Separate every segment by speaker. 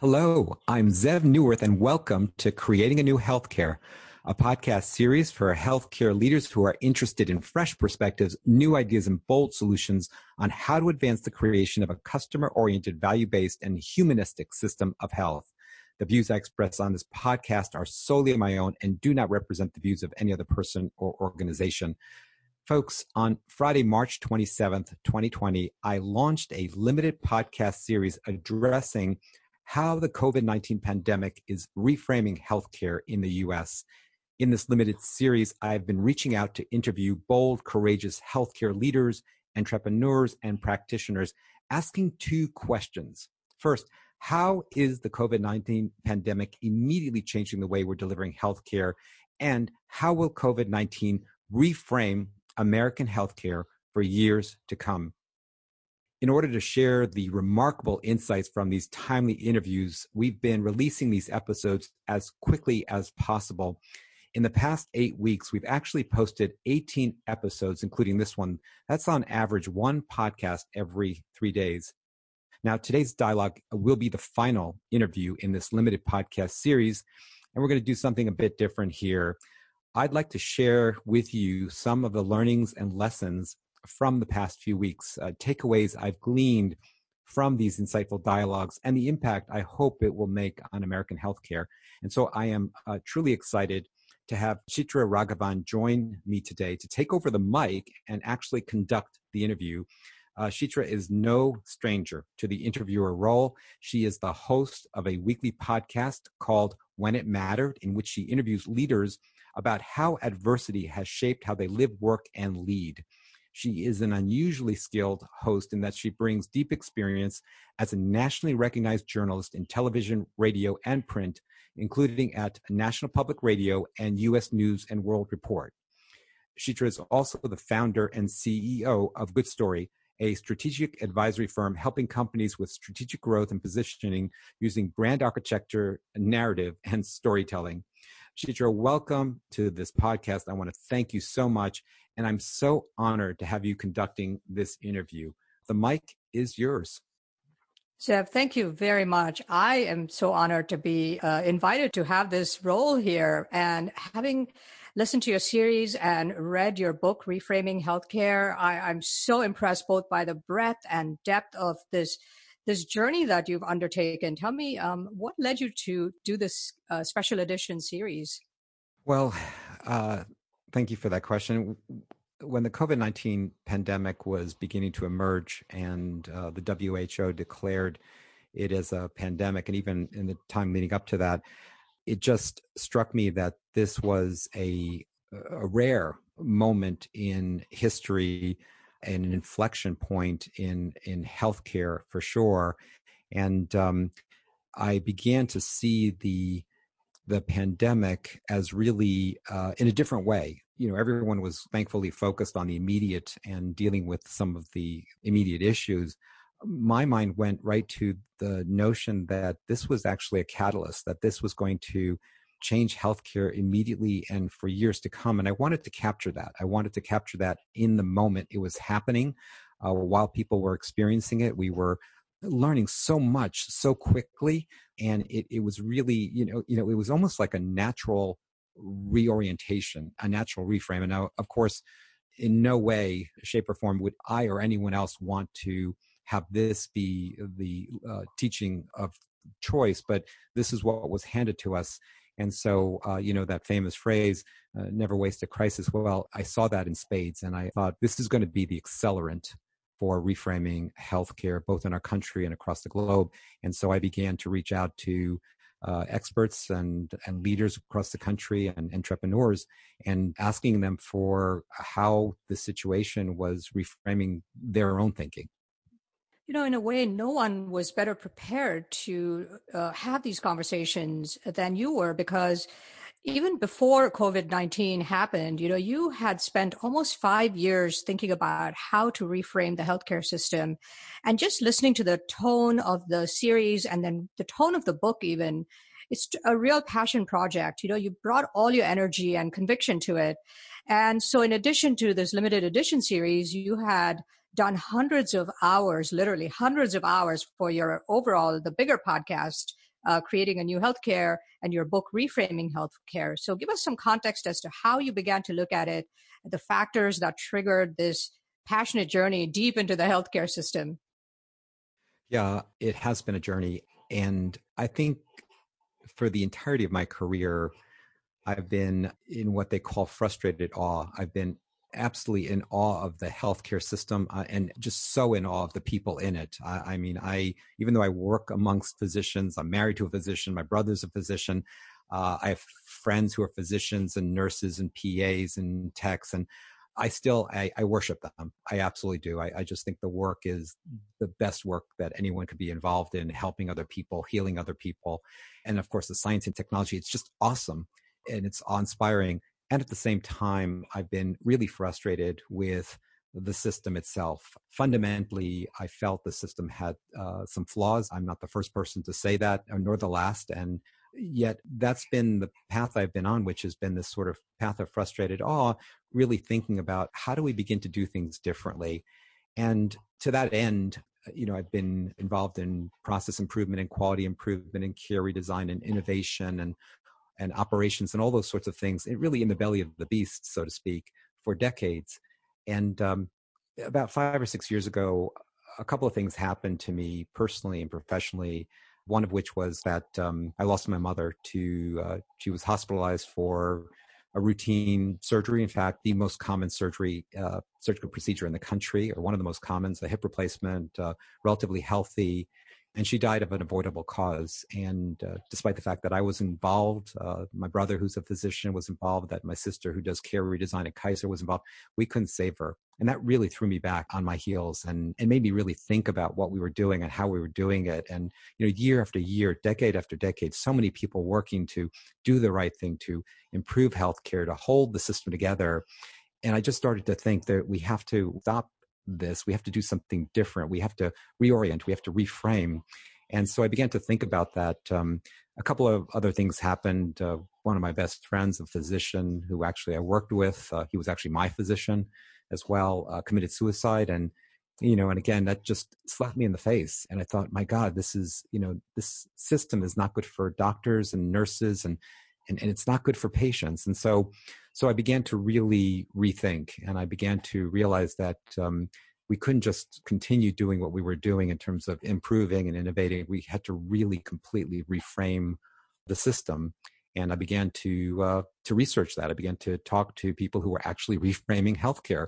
Speaker 1: Hello, I'm Zev Neuwirth, and welcome to Creating a New Healthcare, a podcast series for healthcare leaders who are interested in fresh perspectives, new ideas, and bold solutions on how to advance the creation of a customer oriented, value based, and humanistic system of health. The views I express on this podcast are solely my own and do not represent the views of any other person or organization. Folks, on Friday, March 27th, 2020, I launched a limited podcast series addressing how the COVID 19 pandemic is reframing healthcare in the US. In this limited series, I've been reaching out to interview bold, courageous healthcare leaders, entrepreneurs, and practitioners, asking two questions. First, how is the COVID 19 pandemic immediately changing the way we're delivering healthcare? And how will COVID 19 reframe American healthcare for years to come? In order to share the remarkable insights from these timely interviews, we've been releasing these episodes as quickly as possible. In the past eight weeks, we've actually posted 18 episodes, including this one. That's on average one podcast every three days. Now, today's dialogue will be the final interview in this limited podcast series, and we're going to do something a bit different here. I'd like to share with you some of the learnings and lessons from the past few weeks, uh, takeaways I've gleaned from these insightful dialogues, and the impact I hope it will make on American healthcare. And so I am uh, truly excited to have Chitra Raghavan join me today to take over the mic and actually conduct the interview. Uh, Chitra is no stranger to the interviewer role. She is the host of a weekly podcast called When It Mattered, in which she interviews leaders about how adversity has shaped how they live, work, and lead. She is an unusually skilled host in that she brings deep experience as a nationally recognized journalist in television, radio, and print, including at National Public Radio and U.S. News and World Report. Chitra is also the founder and CEO of Good Story, a strategic advisory firm helping companies with strategic growth and positioning using brand architecture, narrative, and storytelling. Chitra, welcome to this podcast. I want to thank you so much. And I'm so honored to have you conducting this interview. The mic is yours.
Speaker 2: Zev, thank you very much. I am so honored to be uh, invited to have this role here and having listened to your series and read your book, Reframing Healthcare. I, am so impressed both by the breadth and depth of this this journey that you've undertaken. Tell me, um, what led you to do this uh, special edition series?
Speaker 1: Well, uh, thank you for that question. When the COVID 19 pandemic was beginning to emerge and uh, the WHO declared it as a pandemic, and even in the time leading up to that, it just struck me that this was a, a rare moment in history an inflection point in in healthcare for sure. And um, I began to see the the pandemic as really uh, in a different way. You know, everyone was thankfully focused on the immediate and dealing with some of the immediate issues. My mind went right to the notion that this was actually a catalyst, that this was going to change healthcare immediately and for years to come. And I wanted to capture that. I wanted to capture that in the moment it was happening. Uh, while people were experiencing it, we were learning so much so quickly and it, it was really you know you know it was almost like a natural reorientation a natural reframe and now of course in no way shape or form would i or anyone else want to have this be the uh, teaching of choice but this is what was handed to us and so uh, you know that famous phrase uh, never waste a crisis well i saw that in spades and i thought this is going to be the accelerant for reframing healthcare, both in our country and across the globe. And so I began to reach out to uh, experts and, and leaders across the country and entrepreneurs and asking them for how the situation was reframing their own thinking.
Speaker 2: You know, in a way, no one was better prepared to uh, have these conversations than you were because even before COVID 19 happened, you know, you had spent almost five years thinking about how to reframe the healthcare system. And just listening to the tone of the series and then the tone of the book, even, it's a real passion project. You know, you brought all your energy and conviction to it. And so, in addition to this limited edition series, you had done hundreds of hours, literally hundreds of hours for your overall, the bigger podcast uh, creating a new healthcare and your book reframing healthcare. So give us some context as to how you began to look at it, the factors that triggered this passionate journey deep into the healthcare system.
Speaker 1: Yeah, it has been a journey. And I think for the entirety of my career, I've been in what they call frustrated awe. I've been absolutely in awe of the healthcare system uh, and just so in awe of the people in it. I, I, mean, I even though I work amongst physicians, I'm married to a physician. My brother's a physician. Uh, I have friends who are physicians and nurses and PAs and techs, and I still I, I worship them. I absolutely do. I, I, just think the work is the best work that anyone could be involved in, helping other people, healing other people, and of course the science and technology. It's just awesome and it's awe-inspiring. And at the same time, I've been really frustrated with the system itself. Fundamentally, I felt the system had uh, some flaws. I'm not the first person to say that, nor the last. And yet, that's been the path I've been on, which has been this sort of path of frustrated awe, really thinking about how do we begin to do things differently. And to that end, you know, I've been involved in process improvement and quality improvement and care redesign and innovation and and operations and all those sorts of things, it really in the belly of the beast, so to speak, for decades. And um, about five or six years ago, a couple of things happened to me personally and professionally. One of which was that um, I lost my mother to, uh, she was hospitalized for a routine surgery. In fact, the most common surgery, uh, surgical procedure in the country, or one of the most common, a hip replacement, uh, relatively healthy and she died of an avoidable cause. And uh, despite the fact that I was involved, uh, my brother, who's a physician, was involved, that my sister, who does care redesign at Kaiser, was involved, we couldn't save her. And that really threw me back on my heels and, and made me really think about what we were doing and how we were doing it. And, you know, year after year, decade after decade, so many people working to do the right thing, to improve healthcare, to hold the system together. And I just started to think that we have to stop this. We have to do something different. We have to reorient. We have to reframe. And so I began to think about that. Um, a couple of other things happened. Uh, one of my best friends, a physician who actually I worked with, uh, he was actually my physician as well, uh, committed suicide. And, you know, and again, that just slapped me in the face. And I thought, my God, this is, you know, this system is not good for doctors and nurses and, and, and it's not good for patients. And so, so I began to really rethink and I began to realize that um, we couldn't just continue doing what we were doing in terms of improving and innovating. We had to really completely reframe the system. And I began to uh, to research that. I began to talk to people who were actually reframing healthcare,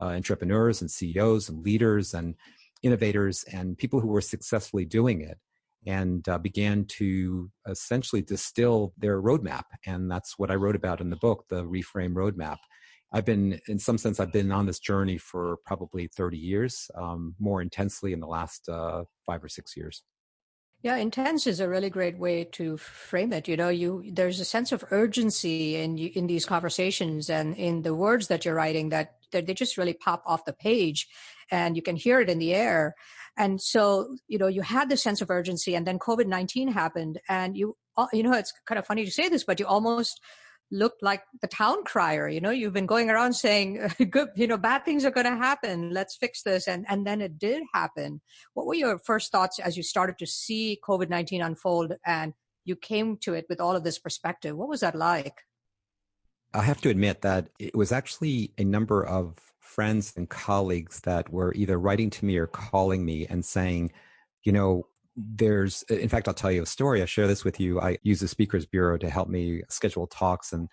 Speaker 1: uh, entrepreneurs and CEOs and leaders and innovators and people who were successfully doing it and uh, began to essentially distill their roadmap. And that's what I wrote about in the book, the Reframe Roadmap. I've been, in some sense, I've been on this journey for probably 30 years, um, more intensely in the last uh, five or six years.
Speaker 2: Yeah, intense is a really great way to frame it. You know, you there's a sense of urgency in in these conversations and in the words that you're writing that, that they just really pop off the page, and you can hear it in the air. And so, you know, you had this sense of urgency and then COVID-19 happened and you, uh, you know, it's kind of funny to say this, but you almost looked like the town crier. You know, you've been going around saying, good, you know, bad things are going to happen. Let's fix this. And, and then it did happen. What were your first thoughts as you started to see COVID-19 unfold and you came to it with all of this perspective? What was that like?
Speaker 1: I have to admit that it was actually a number of friends and colleagues that were either writing to me or calling me and saying, you know, there's, in fact, I'll tell you a story. I share this with you. I use the Speakers Bureau to help me schedule talks. And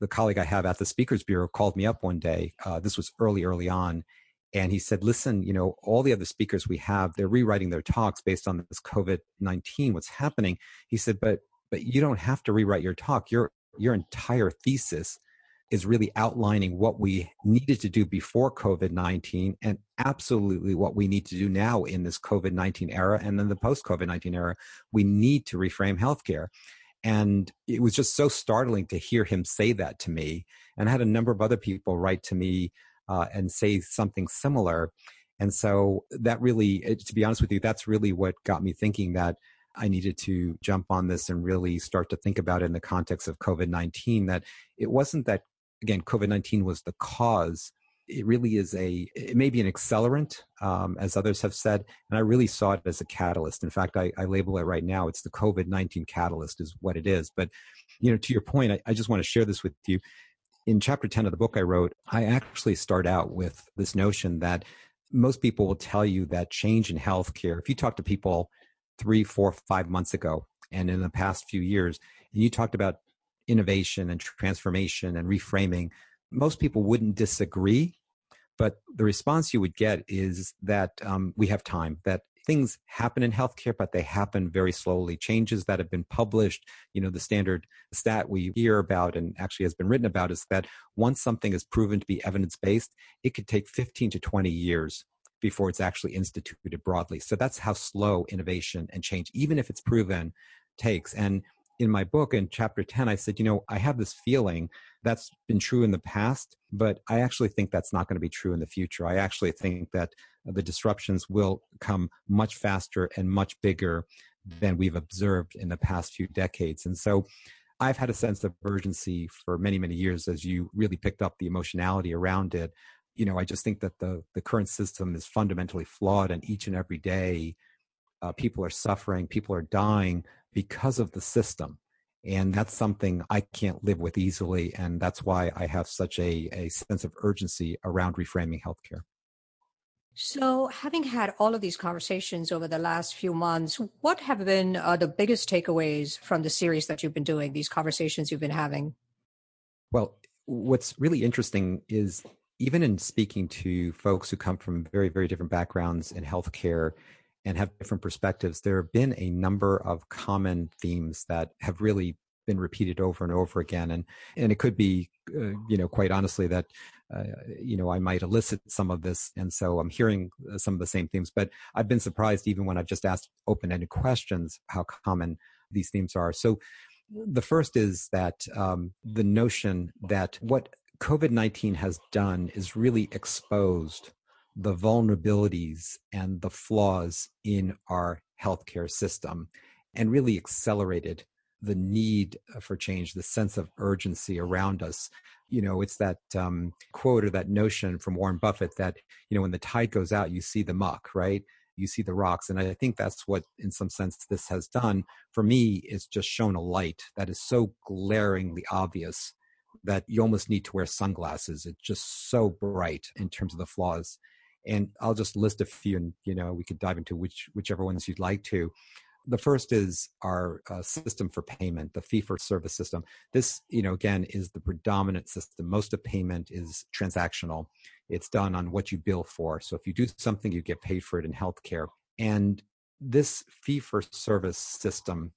Speaker 1: the colleague I have at the Speakers Bureau called me up one day. Uh, this was early, early on. And he said, listen, you know, all the other speakers we have, they're rewriting their talks based on this COVID 19, what's happening. He said, but, but you don't have to rewrite your talk. Your, your entire thesis is really outlining what we needed to do before COVID 19 and absolutely what we need to do now in this COVID 19 era and then the post COVID 19 era. We need to reframe healthcare. And it was just so startling to hear him say that to me. And I had a number of other people write to me uh, and say something similar. And so that really, to be honest with you, that's really what got me thinking that I needed to jump on this and really start to think about it in the context of COVID 19 that it wasn't that again, COVID 19 was the cause. it really is a it may be an accelerant um, as others have said and i really saw it as a catalyst. In fact i, I label it right now it's the covid-19 catalyst is what it is. But you know to your point I, I just want to share this with you. In chapter 10 of the book i wrote i actually start out with this notion that most people will tell you that change in healthcare if you talk to people three four five months ago and in the past few years and you talked about innovation and transformation and reframing most people wouldn't disagree, but the response you would get is that um, we have time, that things happen in healthcare, but they happen very slowly. Changes that have been published, you know, the standard stat we hear about and actually has been written about is that once something is proven to be evidence based, it could take 15 to 20 years before it's actually instituted broadly. So that's how slow innovation and change, even if it's proven, takes. And in my book in chapter 10, I said, you know, I have this feeling that's been true in the past, but I actually think that's not going to be true in the future. I actually think that the disruptions will come much faster and much bigger than we've observed in the past few decades. And so I've had a sense of urgency for many, many years as you really picked up the emotionality around it. You know, I just think that the, the current system is fundamentally flawed, and each and every day, uh, people are suffering, people are dying because of the system. And that's something I can't live with easily. And that's why I have such a, a sense of urgency around reframing healthcare.
Speaker 2: So, having had all of these conversations over the last few months, what have been uh, the biggest takeaways from the series that you've been doing, these conversations you've been having?
Speaker 1: Well, what's really interesting is even in speaking to folks who come from very, very different backgrounds in healthcare and have different perspectives, there have been a number of common themes that have really been repeated over and over again. And and it could be, uh, you know, quite honestly, that uh, you know I might elicit some of this, and so I'm hearing uh, some of the same themes. But I've been surprised even when I've just asked open-ended questions how common these themes are. So the first is that um, the notion that what COVID 19 has done is really exposed the vulnerabilities and the flaws in our healthcare system and really accelerated the need for change, the sense of urgency around us. You know, it's that um, quote or that notion from Warren Buffett that, you know, when the tide goes out, you see the muck, right? You see the rocks. And I think that's what, in some sense, this has done. For me, it's just shown a light that is so glaringly obvious that you almost need to wear sunglasses. It's just so bright in terms of the flaws and I'll just list a few, and you know we could dive into which whichever ones you'd like to. The first is our uh, system for payment, the fee for service system. This, you know, again, is the predominant system. Most of payment is transactional. It's done on what you bill for. So if you do something, you get paid for it in healthcare. And this fee for service system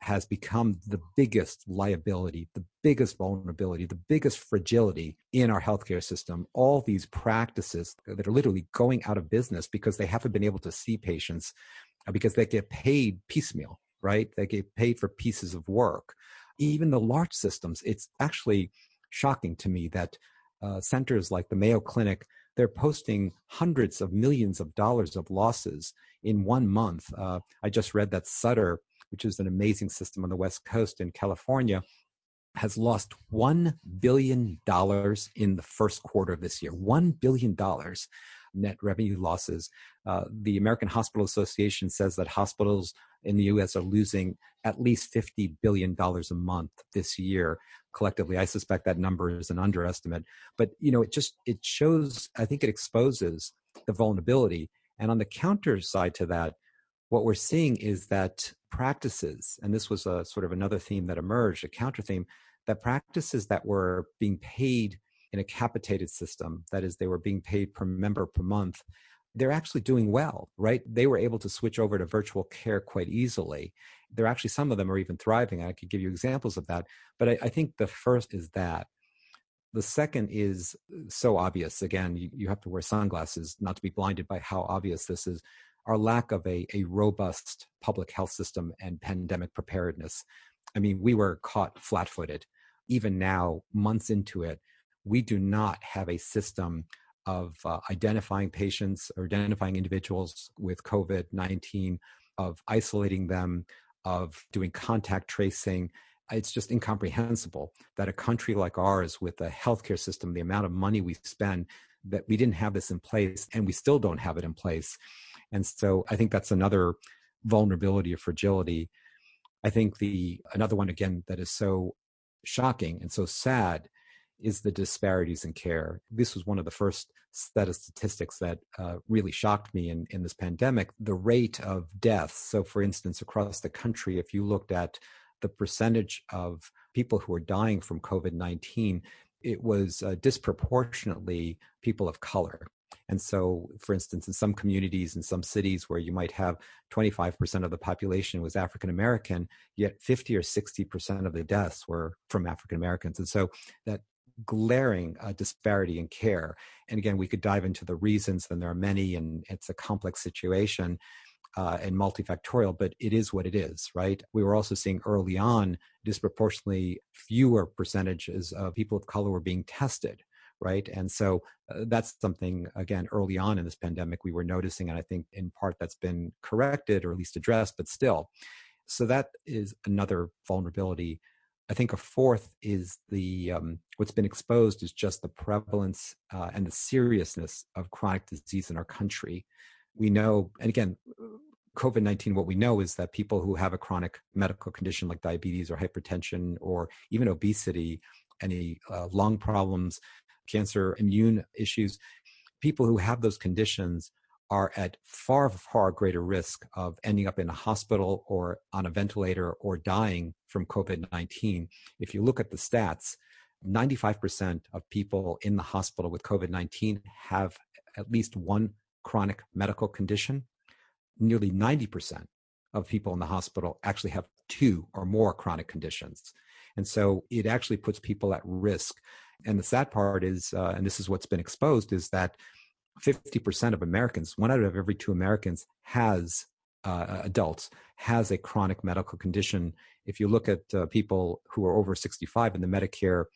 Speaker 1: has become the biggest liability, the biggest vulnerability, the biggest fragility in our healthcare system. All these practices that are literally going out of business because they haven't been able to see patients uh, because they get paid piecemeal, right? They get paid for pieces of work. Even the large systems, it's actually shocking to me that uh, centers like the Mayo Clinic, they're posting hundreds of millions of dollars of losses in one month. Uh, I just read that Sutter which is an amazing system on the West Coast in California, has lost $1 billion in the first quarter of this year. $1 billion net revenue losses. Uh, the American Hospital Association says that hospitals in the US are losing at least $50 billion a month this year collectively. I suspect that number is an underestimate. But, you know, it just, it shows, I think it exposes the vulnerability. And on the counter side to that, what we're seeing is that practices, and this was a sort of another theme that emerged, a counter theme, that practices that were being paid in a capitated system, that is, they were being paid per member per month, they're actually doing well, right? They were able to switch over to virtual care quite easily. There are actually some of them are even thriving. I could give you examples of that. But I, I think the first is that. The second is uh, so obvious. Again, you, you have to wear sunglasses not to be blinded by how obvious this is our lack of a, a robust public health system and pandemic preparedness. I mean, we were caught flat footed. Even now, months into it, we do not have a system of uh, identifying patients or identifying individuals with COVID 19, of isolating them, of doing contact tracing. It's just incomprehensible that a country like ours, with a healthcare system, the amount of money we spend, that we didn't have this in place and we still don't have it in place. And so I think that's another vulnerability or fragility. I think the another one again that is so shocking and so sad is the disparities in care. This was one of the first set of statistics that uh, really shocked me in, in this pandemic. The rate of deaths. So, for instance, across the country, if you looked at the percentage of people who are dying from COVID 19, it was uh, disproportionately people of color. And so, for instance, in some communities, in some cities where you might have 25% of the population was African American, yet 50 or 60% of the deaths were from African Americans. And so that glaring uh, disparity in care. And again, we could dive into the reasons, and there are many, and it's a complex situation uh, and multifactorial, but it is what it is, right? We were also seeing early on disproportionately fewer percentages of people of color were being tested, right? And so uh, that's something, again, early on in this pandemic, we were noticing, and I think in part that's been corrected or at least addressed, but still. So that is another vulnerability. I think a fourth is the um, what's been exposed is just the prevalence uh, and the seriousness of chronic disease in our country we know, and again, COVID 19, what we know is that people who have a chronic medical condition like diabetes or hypertension or even obesity, any uh, lung problems, cancer, immune issues, people who have those conditions are at far, far greater risk of ending up in a hospital or on a ventilator or dying from COVID 19. If you look at the stats, 95% of people in the hospital with COVID 19 have at least one chronic medical condition, nearly 90% of people in the hospital actually have two or more chronic conditions. And so it actually puts people at risk. And the sad part is, uh, and this is what's been exposed, is that 50% of Americans, one out of every two Americans, has uh, adults has a chronic medical condition. If you look at uh, people who are over 65 in the Medicare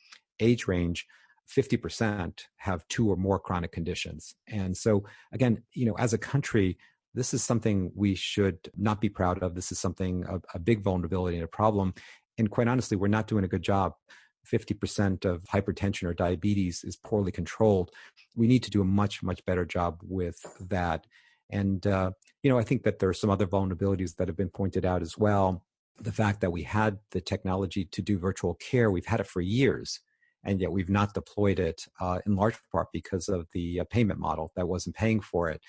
Speaker 1: age range, 50% have two or more chronic conditions. And so, again, you know, as a country, this is something we should not be proud of. This is something, a, a big vulnerability and a problem. And quite honestly, we're not doing a good job. 50% of hypertension or diabetes is poorly controlled. We need to do a much, much better job with that. And, uh, you know, I think that there are some other vulnerabilities that have been pointed out as well. The fact that we had the technology to do virtual care, we've had it for years and yet we've not deployed it uh, in large part because of the uh, payment model that wasn't paying for it,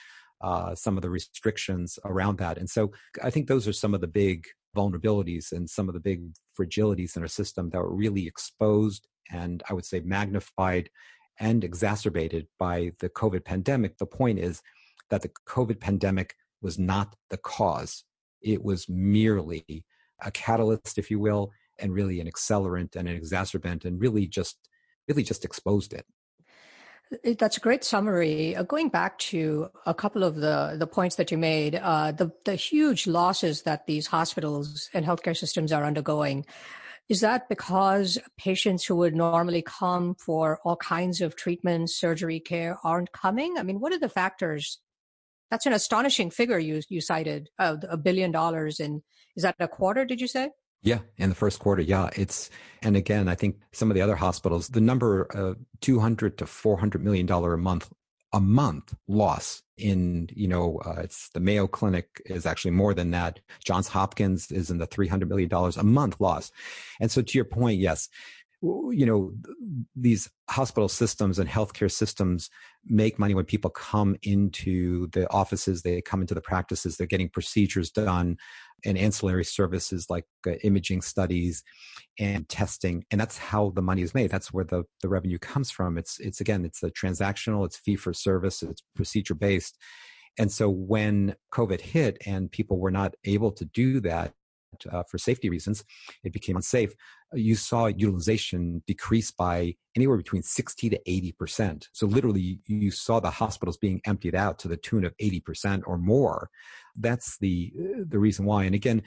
Speaker 1: uh, some of the restrictions around that. And so I think those are some of the big vulnerabilities and some of the big fragilities in our system that were really exposed and I would say magnified and exacerbated by the COVID pandemic. The point is that the COVID pandemic was not the cause, it was merely a catalyst, if you will, and really an accelerant and an exacerbant and really just really just exposed it
Speaker 2: that's a great summary. Uh, going back to a couple of the, the points that you made, uh, the, the huge losses that these hospitals and healthcare systems are undergoing, is that because patients who would normally come for all kinds of treatments, surgery care aren't coming? I mean, what are the factors? That's an astonishing figure you, you cited, a billion dollars in, is that a quarter, did you say?
Speaker 1: Yeah, in the first quarter, yeah, it's and again, I think some of the other hospitals, the number of two hundred to four hundred million dollar a month a month loss in you know uh, it's the Mayo Clinic is actually more than that. Johns Hopkins is in the three hundred million dollars a month loss, and so to your point, yes, you know these hospital systems and healthcare systems make money when people come into the offices they come into the practices they're getting procedures done and ancillary services like uh, imaging studies and testing and that's how the money is made. That's where the, the revenue comes from. It's it's again it's a transactional it's fee for service it's procedure based. And so when covid hit and people were not able to do that uh, for safety reasons, it became unsafe. You saw utilization decrease by anywhere between 60 to 80%. So literally you saw the hospitals being emptied out to the tune of 80% or more. That's the, the reason why. And again,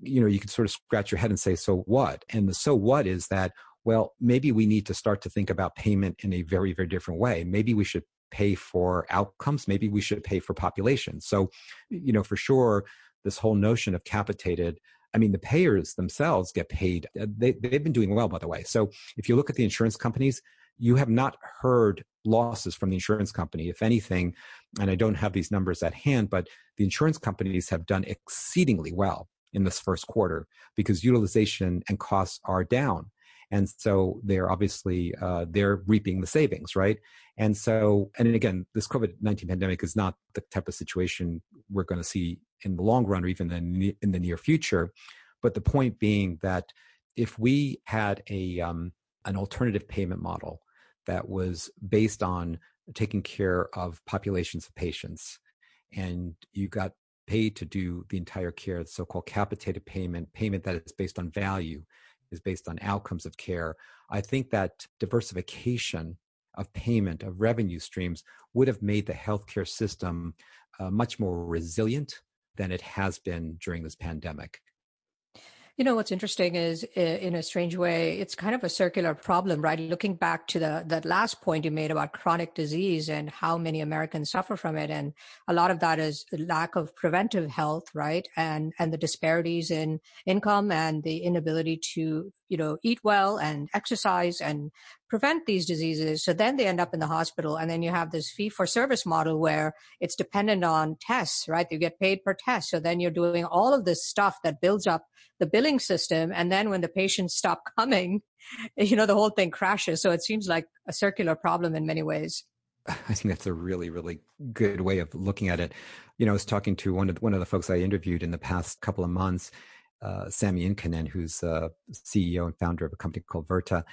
Speaker 1: you know, you can sort of scratch your head and say, so what? And the so what is that, well, maybe we need to start to think about payment in a very, very different way. Maybe we should pay for outcomes. Maybe we should pay for population. So, you know, for sure, this whole notion of capitated I mean, the payers themselves get paid. Uh, they, they've been doing well, by the way. So if you look at the insurance companies, you have not heard losses from the insurance company. If anything, and I don't have these numbers at hand, but the insurance companies have done exceedingly well in this first quarter because utilization and costs are down. And so they're obviously uh, they're reaping the savings, right? And so, and again, this COVID nineteen pandemic is not the type of situation we're going to see in the long run or even in, in the near future. But the point being that if we had a um, an alternative payment model that was based on taking care of populations of patients and you got paid to do the entire care, the so-called capitated payment, payment that is based on value, is based on outcomes of care. I think that diversification of payment, of revenue streams, would have made the healthcare system uh, much more resilient than it has been during this pandemic.
Speaker 2: You know what's interesting is, in a strange way, it's kind of a circular problem, right? Looking back to the that last point you made about chronic disease and how many Americans suffer from it, and a lot of that is lack of preventive health, right? And and the disparities in income and the inability to you know eat well and exercise and prevent these diseases. So then they end up in the hospital. And then you have this fee for service model where it's dependent on tests, right? You get paid per test. So then you're doing all of this stuff that builds up the billing system. And then when the patients stop coming, you know, the whole thing crashes. So it seems like a circular problem in many ways.
Speaker 1: I think that's a really, really good way of looking at it. You know, I was talking to one of the, one of the folks I interviewed in the past couple of months, uh, Sami Inkinen, who's CEO and founder of a company called Virta,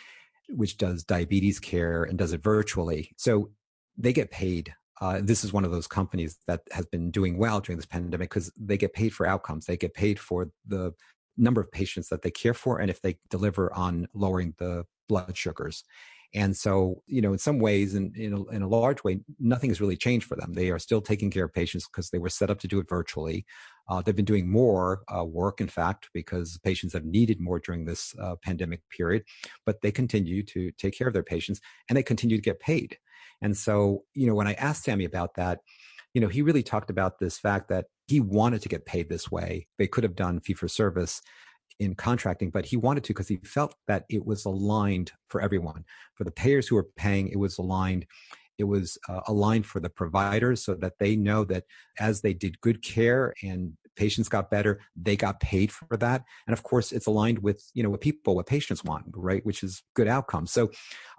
Speaker 1: which does diabetes care and does it virtually. So they get paid. Uh, this is one of those companies that has been doing well during this pandemic because they get paid for outcomes. They get paid for the number of patients that they care for and if they deliver on lowering the blood sugars. And so, you know, in some ways, in, in, a, in a large way, nothing has really changed for them. They are still taking care of patients because they were set up to do it virtually. Uh, they've been doing more uh, work, in fact, because patients have needed more during this uh, pandemic period, but they continue to take care of their patients and they continue to get paid. And so, you know, when I asked Sami about that, you know, he really talked about this fact that he wanted to get paid this way. They could have done fee for service in contracting, but he wanted to because he felt that it was aligned for everyone. For the payers who were paying, it was aligned it was uh, aligned for the providers so that they know that as they did good care and patients got better they got paid for that and of course it's aligned with you know what people what patients want right which is good outcomes so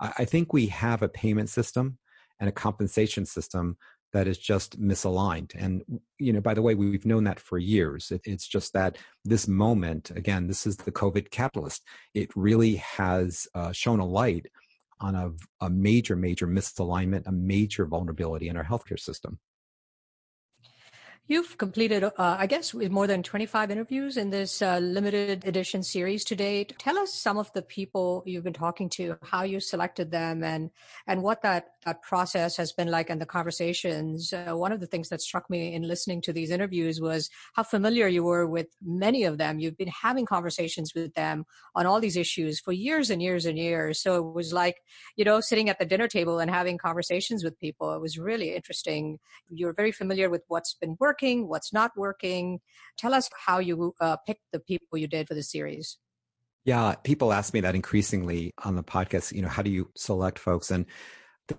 Speaker 1: I, I think we have a payment system and a compensation system that is just misaligned. And you know by the way we've known that for years. It, it's just that this moment again this is the covid catalyst. It really has uh, shown a light on a, a major, major misalignment, a major vulnerability in our healthcare system.
Speaker 2: You've completed, uh, I guess, more than 25 interviews in this uh, limited edition series to date. Tell us some of the people you've been talking to, how you selected them, and and what that that process has been like and the conversations. Uh, one of the things that struck me in listening to these interviews was how familiar you were with many of them. You've been having conversations with them on all these issues for years and years and years. So it was like, you know, sitting at the dinner table and having conversations with people. It was really interesting. You're very familiar with what's been working working, what's not working. Tell us how you uh, picked the people you did for the series.
Speaker 1: Yeah, people ask me that increasingly on the podcast. You know, how do you select folks? And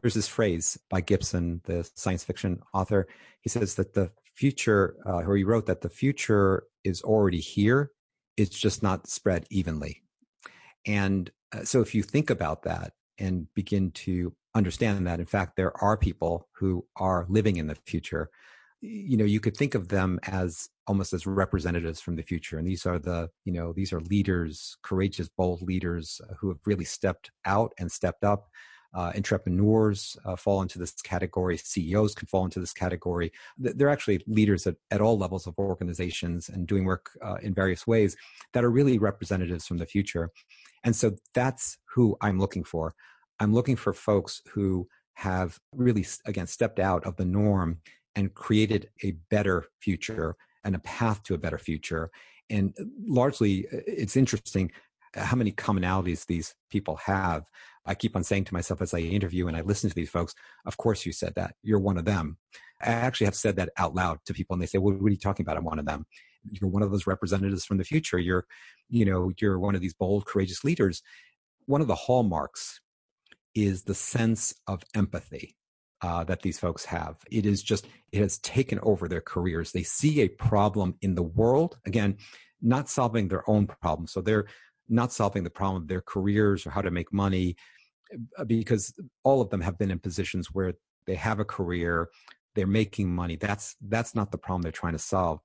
Speaker 1: there's this phrase by Gibson, the science fiction author. He says that the future, uh, or he wrote that the future is already here. It's just not spread evenly. And uh, so if you think about that and begin to understand that, in fact, there are people who are living in the future you know you could think of them as almost as representatives from the future and these are the you know these are leaders courageous bold leaders uh, who have really stepped out and stepped up. Uh, entrepreneurs uh, fall into this category. Ceos can fall into this category. They're actually leaders at, at all levels of organizations and doing work uh, in various ways that are really representatives from the future. And so that's who i'm looking for. I'm looking for folks who have really again stepped out of the norm and created a better future and a path to a better future. And largely, uh, it's interesting how many commonalities these people have. I keep on saying to myself as I interview and I listen to these folks, of course you said that. You're one of them. I actually have said that out loud to people and they say, well, what are you talking about? I'm one of them. You're one of those representatives from the future. You're, you know, you're one of these bold, courageous leaders. One of the hallmarks is the sense of empathy uh, that these folks have. It is just, it has taken over their careers. They see a problem in the world, again, not solving their own problem. So they're not solving the problem of their careers or how to make money uh, because all of them have been in positions where they have a career, they're making money. That's, that's not the problem they're trying to solve.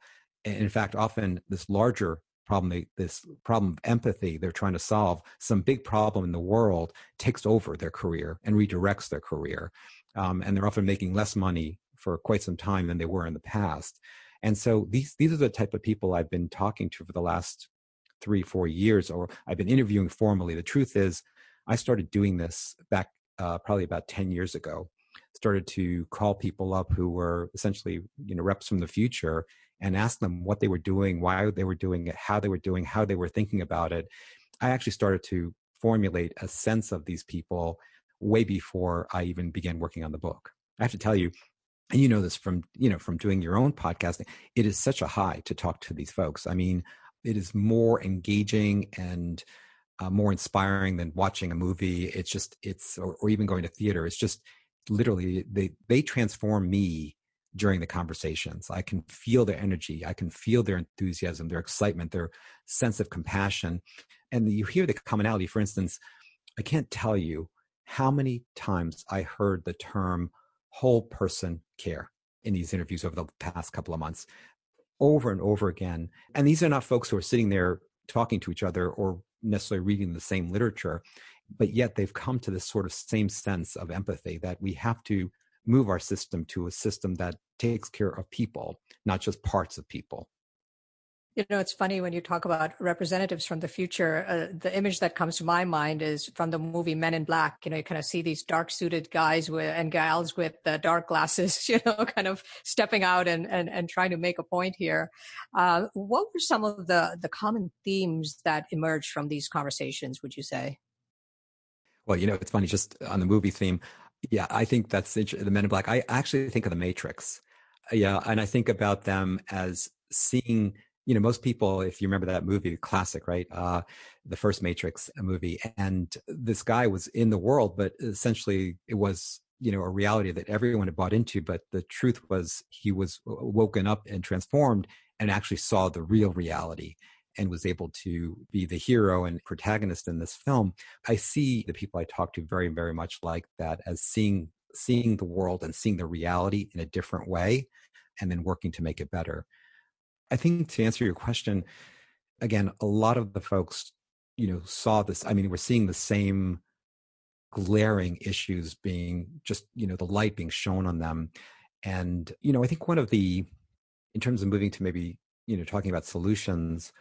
Speaker 1: And in fact, often this larger problem this problem of empathy they're trying to solve some big problem in the world takes over their career and redirects their career um, and they're often making less money for quite some time than they were in the past. And so these these are the type of people I've been talking to for the last three four years, or I've been interviewing formally. The truth is, I started doing this back uh, probably about ten years ago. Started to call people up who were essentially you know reps from the future and ask them what they were doing, why they were doing it, how they were doing, how they were thinking about it. I actually started to formulate a sense of these people way before I even began working on the book. I have to tell you, and you know this from you know from doing your own podcasting, it is such a high to talk to these folks. I mean, it is more engaging and uh, more inspiring than watching a movie. It's just it's or, or even going to theater. It's just literally they they transform me during the conversations. I can feel their energy. I can feel their enthusiasm, their excitement, their sense of compassion. And you hear the commonality. For instance, I can't tell you how many times I heard the term whole person care in these interviews over the past couple of months over and over again. And these are not folks who are sitting there talking to each other or necessarily reading the same literature, but yet they've come to this sort of same sense of empathy that we have to move our system to a system that takes care of people, not just parts of people.
Speaker 2: You know, it's funny when you talk about representatives from the future. Uh, the image that comes to my mind is from the movie Men in Black. You know, you kind of see these dark suited guys with, and gals with dark glasses, you know, kind of stepping out and, and, and trying to make a point here. Uh, what were some of the, the common themes that emerged from these conversations, would you say?
Speaker 1: Well, you know, it's funny, just on the movie theme. Yeah, I think that's the Men in Black. I actually think of the Matrix. Yeah, and I think about them as seeing you know, most people, if you remember that movie, classic, right? Uh, the first Matrix movie. And this guy was in the world, but essentially it was, you know, a reality that everyone had bought into. But the truth was he was woken up and transformed and actually saw the real reality and was able to be the hero and protagonist in this film. I see the people I talk to very, very much like that as seeing seeing the world and seeing the reality in a different way and then working to make it better. I think to answer your question, again, a lot of the folks, you know, saw this. I mean, we're seeing the same glaring issues being just, you know, the light being shown on them. And, you know, I think one of the, in terms of moving to maybe, you know, talking about solutions,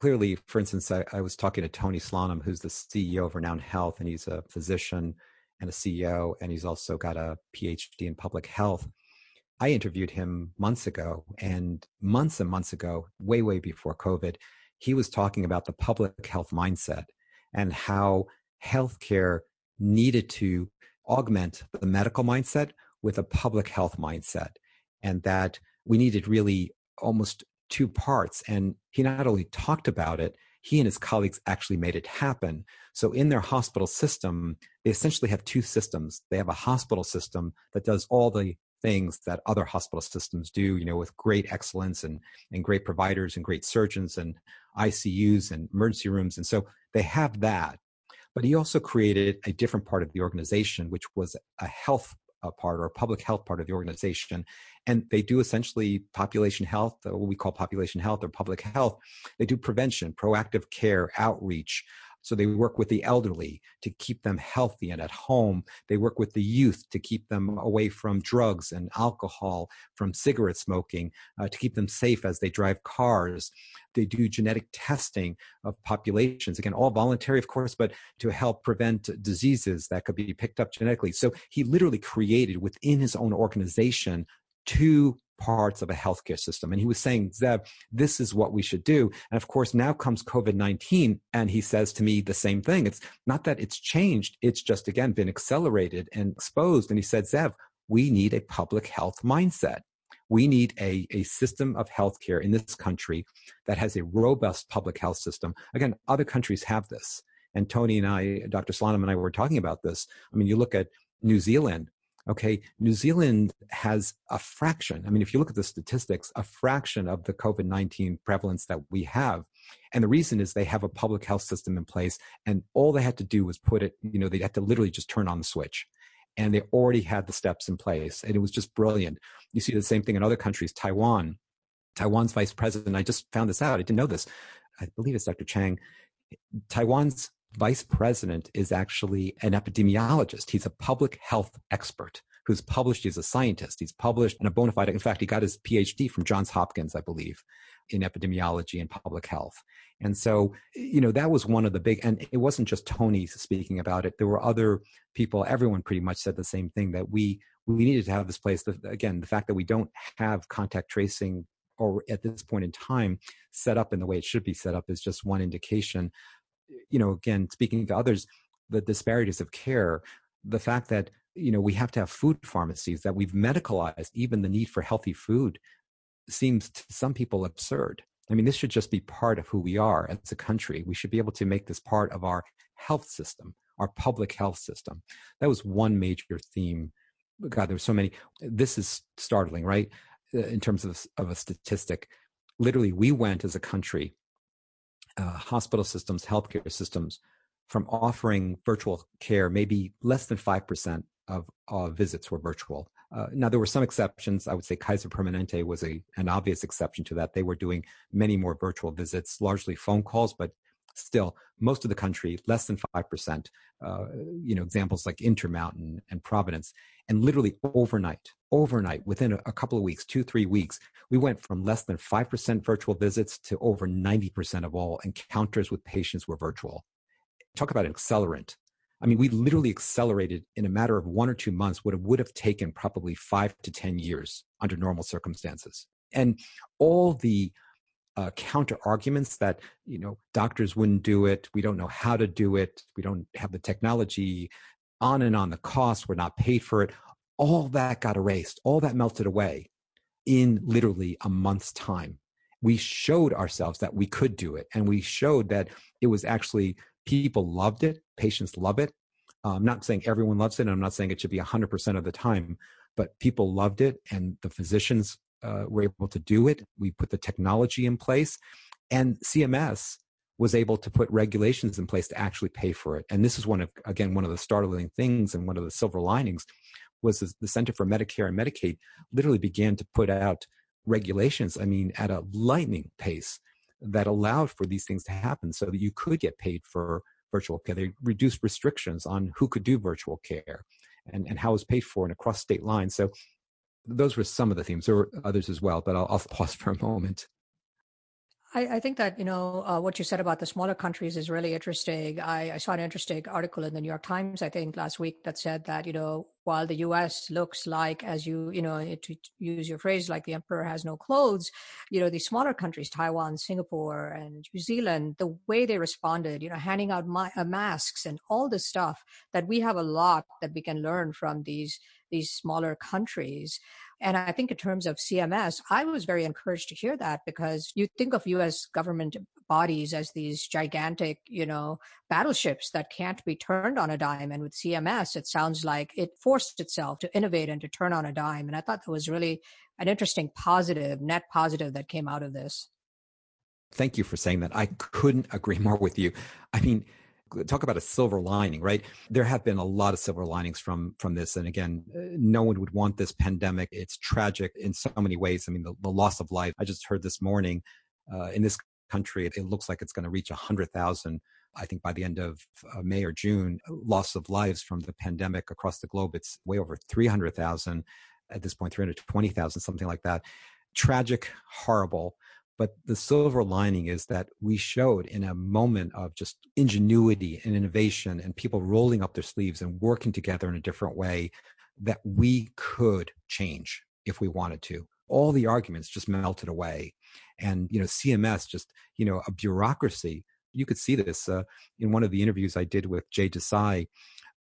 Speaker 1: clearly, for instance, I, I was talking to Tony Slonim, who's the CEO of Renown Health, and he's a physician and a CEO, and he's also got a PhD in public health. I interviewed him months ago, and months and months ago, way, way before COVID, he was talking about the public health mindset and how healthcare needed to augment the medical mindset with a public health mindset, and that we needed really almost two parts. And he not only talked about it, he and his colleagues actually made it happen. So in their hospital system, they essentially have two systems. They have a hospital system that does all the things that other hospital systems do, you know, with great excellence and, and great providers and great surgeons and ICUs and emergency rooms. And so they have that. But he also created a different part of the organization, which was a health uh, part or a public health part of the organization. And they do essentially population health, what we call population health or public health. They do prevention, proactive care, outreach, so they work with the elderly to keep them healthy and at home. They work with the youth to keep them away from drugs and alcohol, from cigarette smoking, uh, to keep them safe as they drive cars. They do genetic testing of populations. Again, all voluntary, of course, but to help prevent diseases that could be picked up genetically. So he literally created within his own organization two parts of a healthcare system. And he was saying, Zev, this is what we should do. And of course, now comes COVID 19, and he says to me the same thing. It's not that it's changed, it's just, again, been accelerated and exposed. And he said, Zev, we need a public health mindset. We need a, a system of healthcare in this country that has a robust public health system. Again, other countries have this. And Tony and I, Dr. Slonim and I were talking about this. I mean, you look at New Zealand, okay, New Zealand has a fraction. I mean, if you look at the statistics, a fraction of the COVID 19 prevalence that we have. And the reason is they have a public health system in place, and all they had to do was put it, you know, they had to literally just turn on the switch. And they already had the steps in place, and it was just brilliant. You see the same thing in other countries. Taiwan, Taiwan's vice president, I just found this out, I didn't know this. I believe it's Dr. Chang. Taiwan's vice president is actually an epidemiologist. He's a public health expert who's published, he's a scientist. He's published and a bona fide, in fact, he got his PhD from Johns Hopkins, I believe, in epidemiology and public health. And so, you know, that was one of the big, and it wasn't just Tony speaking about it. There were other people, everyone pretty much said the same thing that we, we needed to have this place. Again, the fact that we don't have contact tracing or at this point in time set up in the way it should be set up is just one indication you know, again, speaking to others, the disparities of care, the fact that, you know, we have to have food pharmacies, that we've medicalized even the need for healthy food seems to some people absurd. I mean, this should just be part of who we are as a country. We should be able to make this part of our health system, our public health system. That was one major theme. God, there's so many. This is startling, right? Uh, in terms of, of a statistic. Literally, we went as a country uh, hospital systems, healthcare systems, from offering virtual care, maybe less than 5% of uh, visits were virtual. Uh, now, there were some exceptions. I would say Kaiser Permanente was a, an obvious exception to that. They were doing many more virtual visits, largely phone calls, but still, most of the country, less than 5%. Uh, you know, examples like Intermountain and Providence. And literally overnight, overnight, within a, a couple of weeks, two, three weeks, we went from less than 5% virtual visits to over 90% of all encounters with patients were virtual. Talk about an accelerant. I mean, we literally accelerated in a matter of one or two months what it would have taken probably five to 10 years under normal circumstances. And all the uh, counter arguments that, you know, doctors wouldn't do it, we don't know how to do it, we don't have the technology, on and on, the cost we're not paid for it. All that got erased, all that melted away in literally a month's time. We showed ourselves that we could do it, and we showed that it was actually people loved it, patients love it. Uh, I'm not saying everyone loves it, and I'm not saying it should be 100% of the time, but people loved it, and the physicians uh, were able to do it. We put the technology in place, and CMS was able to put regulations in place to actually pay for it. And this is one of, again, one of the startling things and one of the silver linings was the Center for Medicare and Medicaid literally began to put out regulations, I mean, at a lightning pace that allowed for these things to happen so that you could get paid for virtual care. They reduced restrictions on who could do virtual care and, and how it was paid for and across state lines. So those were some of the themes. There were others as well, but I'll, I'll pause for a moment.
Speaker 2: I, I, think that you know uh, what you said about the smaller countries is really interesting. I, I, saw an interesting article in the New York Times, I think, last week that said that you know while the U.S. looks like, as you you know, to use your phrase, like the emperor has no clothes, you know, the smaller countries, Taiwan, Singapore, and New Zealand, the way they responded, you know, handing out my, uh, masks and all this stuff, that we have a lot that we can learn from these these smaller countries. And I think in terms of CMS, I was very encouraged to hear that because you think of US government bodies as these gigantic, you know, battleships that can't be turned on a dime. And with CMS, it sounds like it forced itself to innovate and to turn on a dime. And I thought that was really an interesting positive, net positive that came out of this.
Speaker 1: Thank you for saying that. I couldn't agree more with you. I mean, talk about a silver lining right? There have been a lot of silver linings from from this. And again uh, no one would want this pandemic. It's tragic in so many ways. I mean the, the loss of life i just heard this morning uh, in this country it, looks like it's going to reach 100000 i think by the end of uh, may or june loss of lives from the pandemic across the globe. It's way over 300000 at this point 320000 something like that. Tragic horrible but the silver lining is that we showed in a moment of just ingenuity and innovation and people rolling up their sleeves and working together in a different way that we could change if we wanted to. All the arguments just melted away. And, you know, CMS, just, you know, a bureaucracy. You could see this uh, in one of the interviews I did with Jay Desai,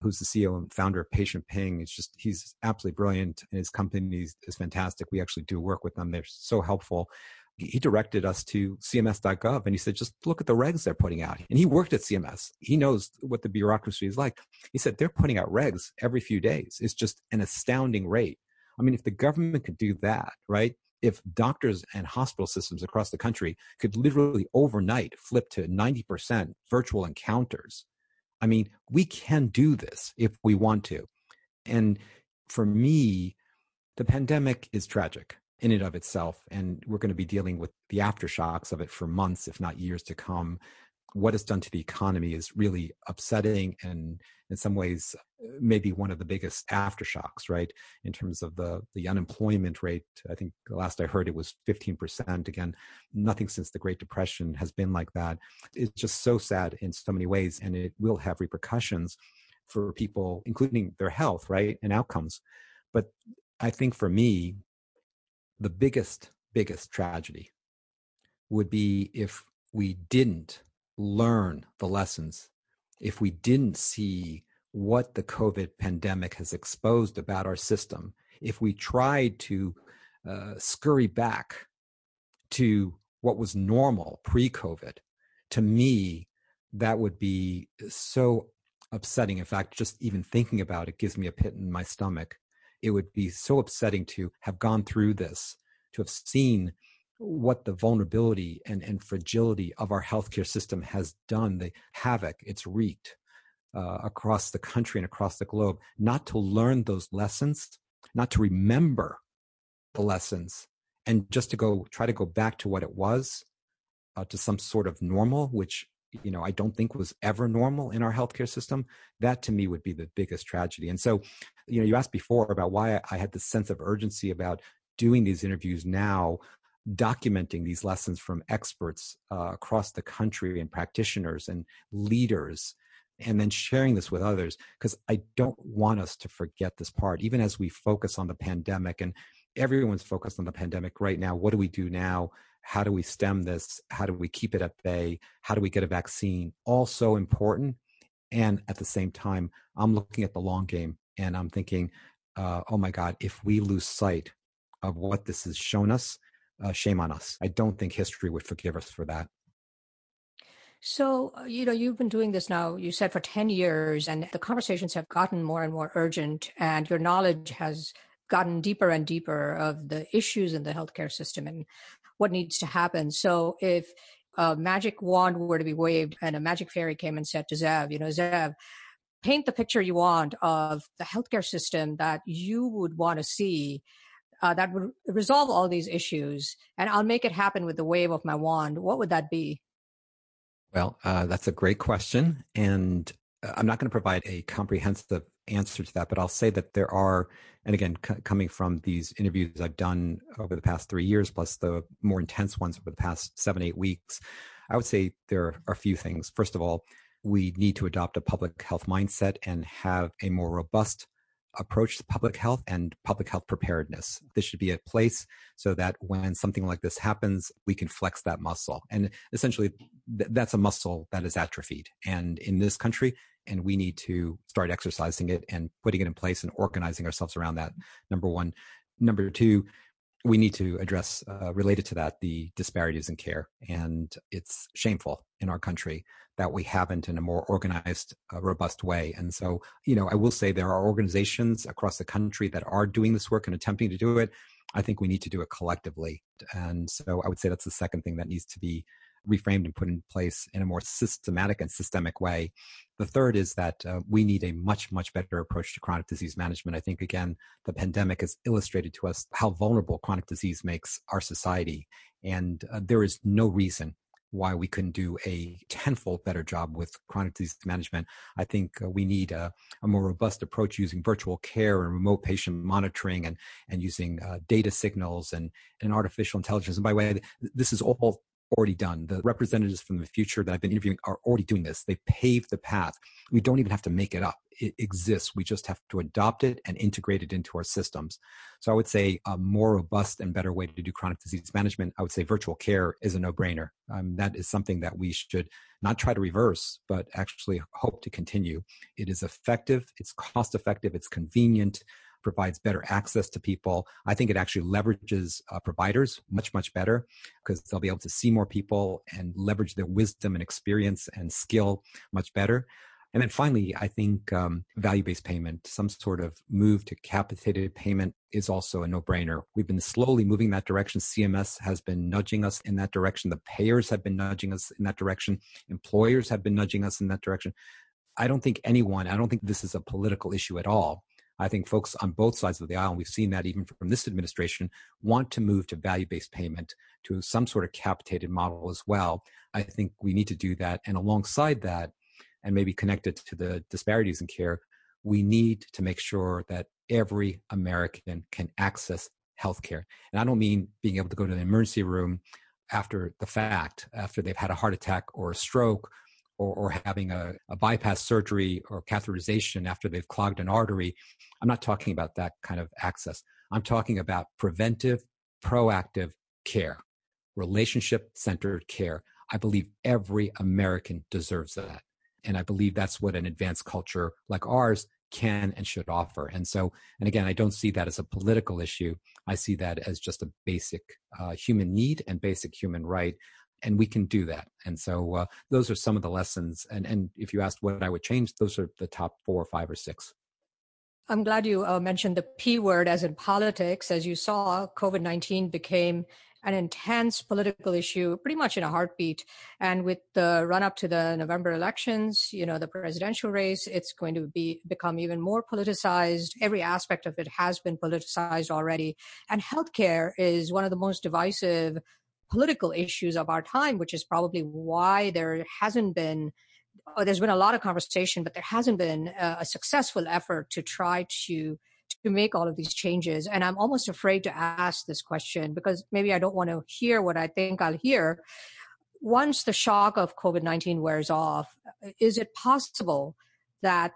Speaker 1: who's the CEO and founder of PatientPing. It's just, he's absolutely brilliant and his company is, is fantastic. We actually do work with them. They're so helpful he directed us to cms.gov and he said, just look at the regs they're putting out. And he worked at CMS. He knows what the bureaucracy is like. He said, they're putting out regs every few days. It's just an astounding rate. I mean, if the government could do that, right? If doctors and hospital systems across the country could literally overnight flip to 90% virtual encounters, I mean, we can do this if we want to. And for me, the pandemic is tragic in and of itself. And we're going to be dealing with the aftershocks of it for months, if not years to come. What it's done to the economy is really upsetting and in some ways maybe one of the biggest aftershocks, right? In terms of the, the unemployment rate. I think the last I heard it was 15%. Again, nothing since the Great Depression has been like that. It's just so sad in so many ways, and it will have repercussions for people, including their health, right? And outcomes. But I think for me, the biggest, biggest tragedy would be if we didn't learn the lessons, if we didn't see what the COVID pandemic has exposed about our system, if we tried to uh, scurry back to what was normal pre COVID, to me, that would be so upsetting. In fact, just even thinking about it gives me a pit in my stomach it would be so upsetting to have gone through this, to have seen what the vulnerability and, and fragility of our healthcare system has done, the havoc it's wreaked uh, across the country and across the globe, not to learn those lessons, not to remember the lessons, and just to go try to go back to what it was, uh, to some sort of normal, which you know, I don't think was ever normal in our healthcare system, that to me would be the biggest tragedy. And so, you know, you asked before about why I had this sense of urgency about doing these interviews now, documenting these lessons from experts uh, across the country and practitioners and leaders and then sharing this with others because I don't want us to forget this part, even as we focus on the pandemic and everyone's focused on the pandemic right now. What do we do now? How do we stem this? How do we keep it at bay? How do we get a vaccine? All so important and at the same time i'm looking at the long game and i'm thinking uh, oh my god if we lose sight of what this has shown us uh, shame on us. I don't think history would forgive us for that.
Speaker 2: So, uh, you know, you've been doing this now, you said for 10 years, and the conversations have gotten more and more urgent, and your knowledge has gotten deeper and deeper of the issues in the healthcare system and what needs to happen. So if a magic wand were to be waved and a magic fairy came and said to Zev, you know, Zev, paint the picture you want of the healthcare system that you would want to see uh, that would resolve all these issues, and I'll make it happen with the wave of my wand. What would that be?
Speaker 1: Well, uh, that's a great question, and Uh, I'm not going to provide a comprehensive answer to that, but I'll say that there are, and again, c- coming from these interviews I've done over the past three years, plus the more intense ones over the past seven, eight weeks, I would say there are a few things. First of all, we need to adopt a public health mindset and have a more robust approach to public health and public health preparedness. This should be a place so that when something like this happens, we can flex that muscle. And essentially, th- that's a muscle that is atrophied. And in this country, and we need to start exercising it and putting it in place and organizing ourselves around that. Number one. Number two, we need to address uh, related to that the disparities in care and it's shameful in our country that we haven't in a more organized uh, robust way and so you know i will say there are organizations across the country that are doing this work and attempting to do it i think we need to do it collectively and so i would say that's the second thing that needs to be reframed and put in place in a more systematic and systemic way. The third is that uh, we need a much, much better approach to chronic disease management. I think, again, the pandemic has illustrated to us how vulnerable chronic disease makes our society. And uh, there is no reason why we couldn't do a tenfold better job with chronic disease management. I think uh, we need a, a, more robust approach using virtual care and remote patient monitoring and, and using uh, data signals and, and artificial intelligence. And by the way, this is all already done. The representatives from the future that I've been interviewing are already doing this. They've paved the path. We don't even have to make it up. It exists. We just have to adopt it and integrate it into our systems. So I would say a more robust and better way to do chronic disease management, I would say virtual care is a no brainer. Um, that is something that we should not try to reverse, but actually hope to continue. It is effective, it's cost effective, it's convenient. Provides better access to people. I think it actually leverages uh, providers much, much better because they'll be able to see more people and leverage their wisdom and experience and skill much better. And then finally, I think um, value based payment, some sort of move to capitated payment is also a no brainer. We've been slowly moving that direction. CMS has been nudging us in that direction. The payers have been nudging us in that direction. Employers have been nudging us in that direction. I don't think anyone, I don't think this is a political issue at all. I think folks on both sides of the aisle, and we've seen that even from this administration, want to move to value based payment to some sort of capitated model as well. I think we need to do that. And alongside that, and maybe connected to the disparities in care, we need to make sure that every American can access healthcare. And I don't mean being able to go to the emergency room after the fact, after they've had a heart attack or a stroke, or, or having a, a bypass surgery or catheterization after they've clogged an artery. I'm not talking about that kind of access. I'm talking about preventive, proactive care, relationship centered care. I believe every American deserves that. And I believe that's what an advanced culture like ours can and should offer. And so, and again, I don't see that as a political issue. I see that as just a basic uh, human need and basic human right. And we can do that. And so, uh, those are some of the lessons. And, and if you asked what I would change, those are the top four or five or six.
Speaker 2: I'm glad you uh, mentioned the P word as in politics. As you saw, COVID 19 became an intense political issue pretty much in a heartbeat. And with the run up to the November elections, you know, the presidential race, it's going to be become even more politicized. Every aspect of it has been politicized already. And healthcare is one of the most divisive political issues of our time, which is probably why there hasn't been oh, there's been a lot of conversation, but there hasn't been a, a successful effort to try to to make all of these changes. And I'm almost afraid to ask this question because maybe I don't want to hear what I think I'll hear. Once the shock of COVID 19 wears off, uh, is it possible that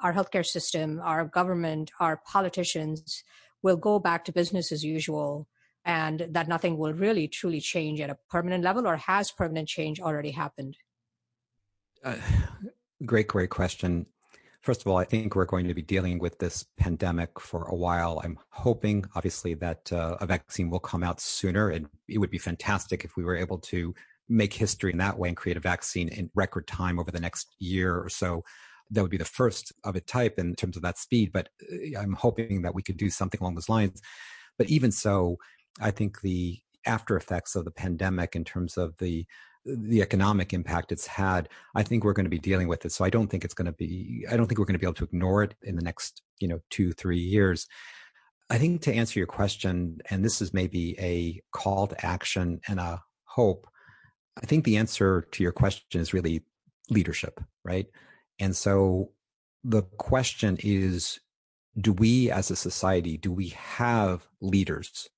Speaker 2: our healthcare system, our government, our politicians will go back to business as usual and that nothing will really truly change at a permanent level or has permanent change already happened?
Speaker 1: Uh, great, great question. First of all, I think we're going to be dealing with this pandemic for a while. I'm hoping, obviously, that uh, a vaccine will come out sooner. And it would be fantastic if we were able to make history in that way and create a vaccine in record time over the next year or so. That would be the first of its type in terms of that speed. But uh, I'm hoping that we could do something along those lines. But even so, I think the after effects of the pandemic in terms of the the economic impact it's had, I think we're going to be dealing with it. So I don't think it's going to be, I don't think we're going to be able to ignore it in the next, you know, two, three years. I think to answer your question, and this is maybe a call to action and a hope, I think the answer to your question is really leadership, right? And so the question is do we as a society, do we have leaders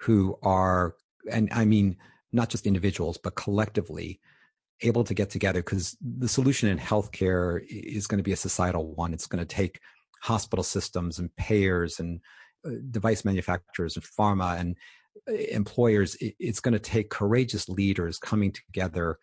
Speaker 1: who are, and I mean, not just individuals, but collectively able to get together because the solution in healthcare is going to be a societal one. It's going to take hospital systems and payers and uh, device manufacturers and pharma and uh, employers. It's going to take courageous leaders coming together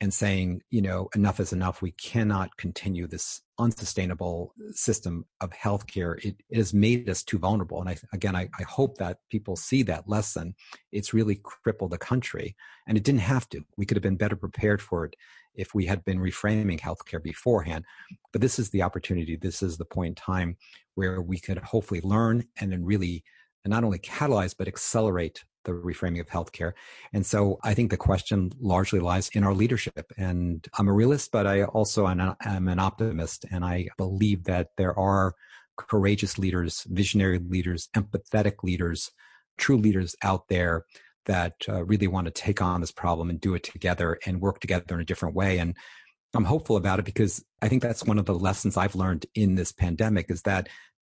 Speaker 1: and saying, you know, enough is enough. We cannot continue this unsustainable system of healthcare. It, it has made us too vulnerable. And I, again, I, I hope that people see that lesson. It's really crippled the country and it didn't have to. We could have been better prepared for it if we had been reframing healthcare beforehand. But this is the opportunity. This is the point in time where we could hopefully learn and then really not only catalyze, but accelerate the reframing of healthcare. And so I think the question largely lies in our leadership. And I'm a realist, but I also am an optimist. And I believe that there are courageous leaders, visionary leaders, empathetic leaders, true leaders out there that uh, really want to take on this problem and do it together and work together in a different way. And I'm hopeful about it because I think that's one of the lessons I've learned in this pandemic is that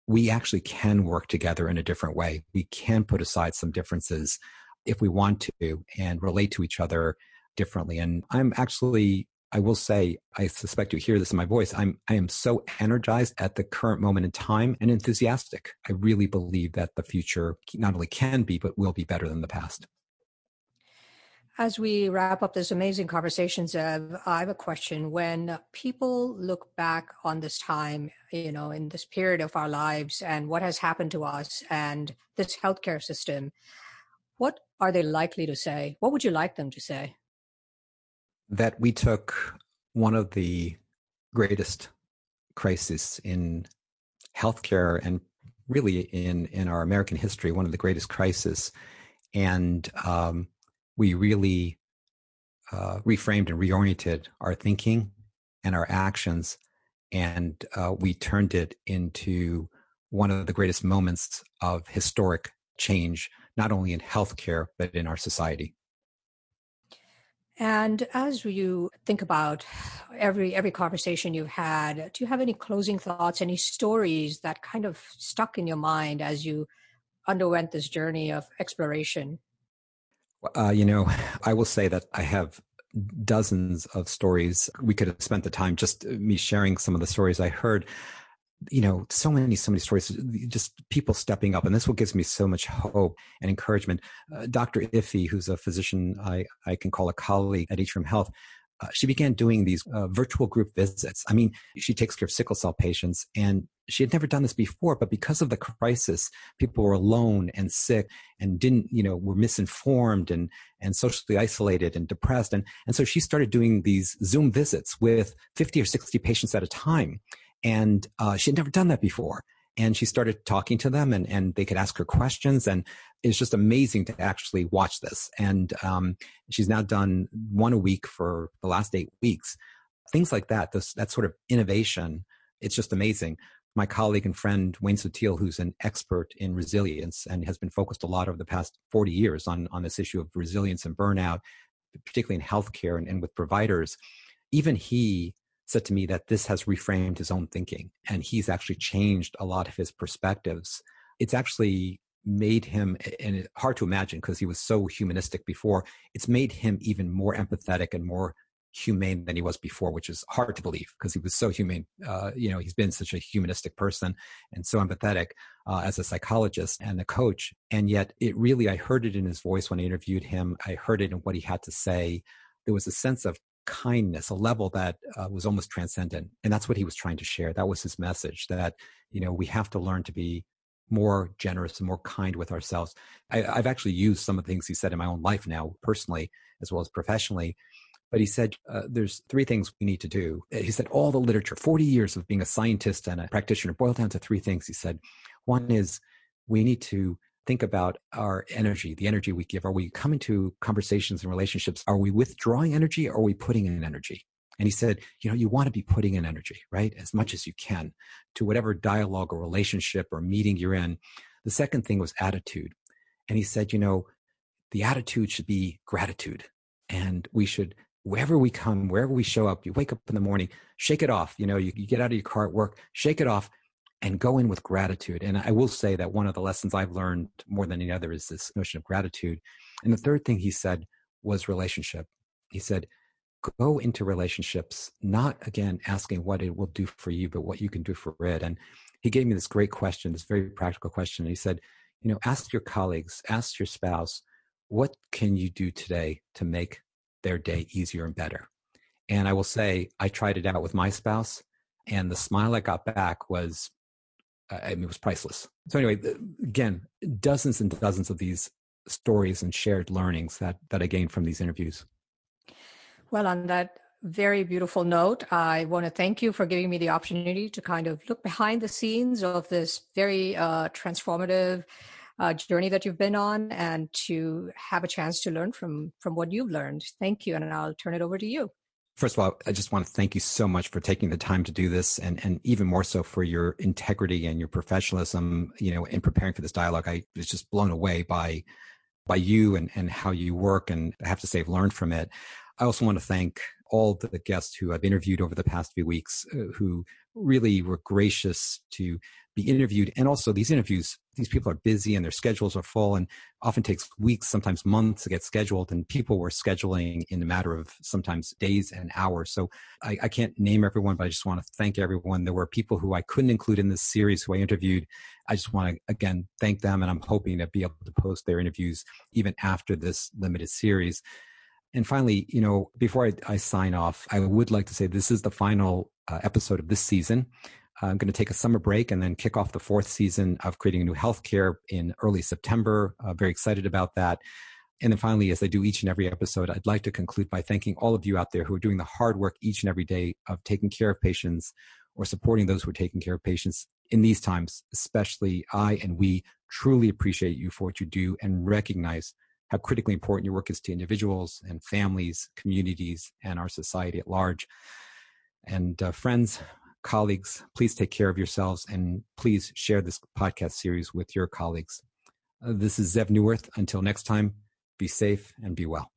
Speaker 1: we actually can work together in a different way. We can put aside some differences if we want to and relate to each other differently. And I'm actually, I will say, I suspect you hear this in my voice. I'm, I am so energized at the current moment in time and enthusiastic. I really believe that the future not only can be, but will be better than the past.
Speaker 2: As we wrap up this amazing conversation, Zev, I have a question. When people look back on this time, you know, in this period of our lives and what has happened to us and this healthcare system, what are they likely to say? What would you like them to say?
Speaker 1: That we took one of the greatest crises in healthcare and really in, in our American history, one of the greatest crises. And um, we really uh, reframed and reoriented our thinking and our actions, and uh, we turned it into one of the greatest moments of historic change, not only in healthcare, but in our society.
Speaker 2: And as you think about every every conversation you've had, do you have any closing thoughts, any stories that kind of stuck in your mind as you underwent this journey of exploration?
Speaker 1: Uh, you know, I will say that I have dozens of stories. We could have spent the time just uh, me sharing some of the stories I heard. You know, so many, so many stories, just people stepping up. And this what gives me so much hope and encouragement. Uh, Dr. Ify, who's a physician I, I can call a colleague at Atrium Health, uh, she began doing these uh, virtual group visits. I mean, she takes care of sickle cell patients, and she had never done this before. But because of the crisis, people were alone and sick, and didn't, you know, were misinformed and and socially isolated and depressed, and and so she started doing these Zoom visits with fifty or sixty patients at a time, and uh, she had never done that before and she started talking to them and, and they could ask her questions. And it's just amazing to actually watch this. And um, she's now done one a week for the last eight weeks. Things like that that sort of innovation it's just amazing. My colleague and friend Wayne Sotile, who's an expert in resilience and has been focused a lot over the past 40 years on, on this issue of resilience and burnout, particularly in healthcare and, and with providers, even he said to me that this has reframed his own thinking and he's actually changed a lot of his perspectives. It's actually made him, and it's hard to imagine because he was so humanistic before, it's made him even more empathetic and more humane than he was before, which is hard to believe because he was so humane. Uh, you know, he's been such a humanistic person and so empathetic uh, as a psychologist and a coach. And yet, it really, I heard it in his voice when I interviewed him. I heard it in what he had to say. There was a sense of kindness, a level that uh, was almost transcendent. And that's what he was trying to share. That was his message that, you know, we have to learn to be more generous and more kind with ourselves. I, have actually used some of the things he said in my own life now, personally, as well as professionally. But he said, uh, there's three things we need to do. He said, all the literature, 40 years of being a scientist and a practitioner, boiled down to three things. He said, one is we need to think about our energy, the energy we give. Are we coming to conversations and relationships? Are we withdrawing energy or are we putting in energy? And he said, you know, you want to be putting in energy, right? As much as you can to whatever dialogue or relationship or meeting you're in. The second thing was attitude. And he said, you know, the attitude should be gratitude. And we should, wherever we come, wherever we show up, you wake up in the morning, shake it off. You know, you, you get out of your car at work, shake it off and go in with gratitude. And I will say that one of the lessons I've learned more than any other is this notion of gratitude. And the third thing he said was relationship. He said, go into relationships, not again asking what it will do for you, but what you can do for it. And he gave me this great question, this very practical question. And he said, you know, ask your colleagues, ask your spouse, what can you do today to make their day easier and better? And I will say, I tried it out with my spouse, and the smile I got back was I mean, it was priceless. So anyway, again, dozens and dozens of these stories and shared learnings that that I gained from these interviews.
Speaker 2: Well, on that very beautiful note, I want to thank you for giving me the opportunity to kind of look behind the scenes of this very uh, transformative uh, journey that you've been on, and to have a chance to learn from from what you've learned. Thank you, and I'll turn it over to you.
Speaker 1: First of all, I just want to thank you so much for taking the time to do this and, and even more so for your integrity and your professionalism, you know, in preparing for this dialogue. I was just blown away by by you and, and how you work and I have to say I've learned from it. I also want to thank all the guests who I've interviewed over the past few weeks uh, who really were gracious to be interviewed. And also these interviews, these people are busy and their schedules are full and often takes weeks, sometimes months to get scheduled. And people were scheduling in a matter of sometimes days and hours. So I, I can't name everyone, but I just want to thank everyone. There were people who I couldn't include in this series who I interviewed. I just want to again thank them. And I'm hoping to be able to post their interviews even after this limited series. And finally, you know, before I, I sign off, I would like to say this is the final uh, episode of this season. I'm going to take a summer break and then kick off the fourth season of creating a new healthcare in early September. Uh, very excited about that. And then finally, as I do each and every episode, I'd like to conclude by thanking all of you out there who are doing the hard work each and every day of taking care of patients or supporting those who are taking care of patients in these times. Especially, I and we truly appreciate you for what you do and recognize how critically important your work is to individuals and families, communities, and our society at large. And uh, friends, colleagues, please take care of yourselves and please share this podcast series with your colleagues. Uh, this is Zev Neuwirth. Until next time, be safe and be well.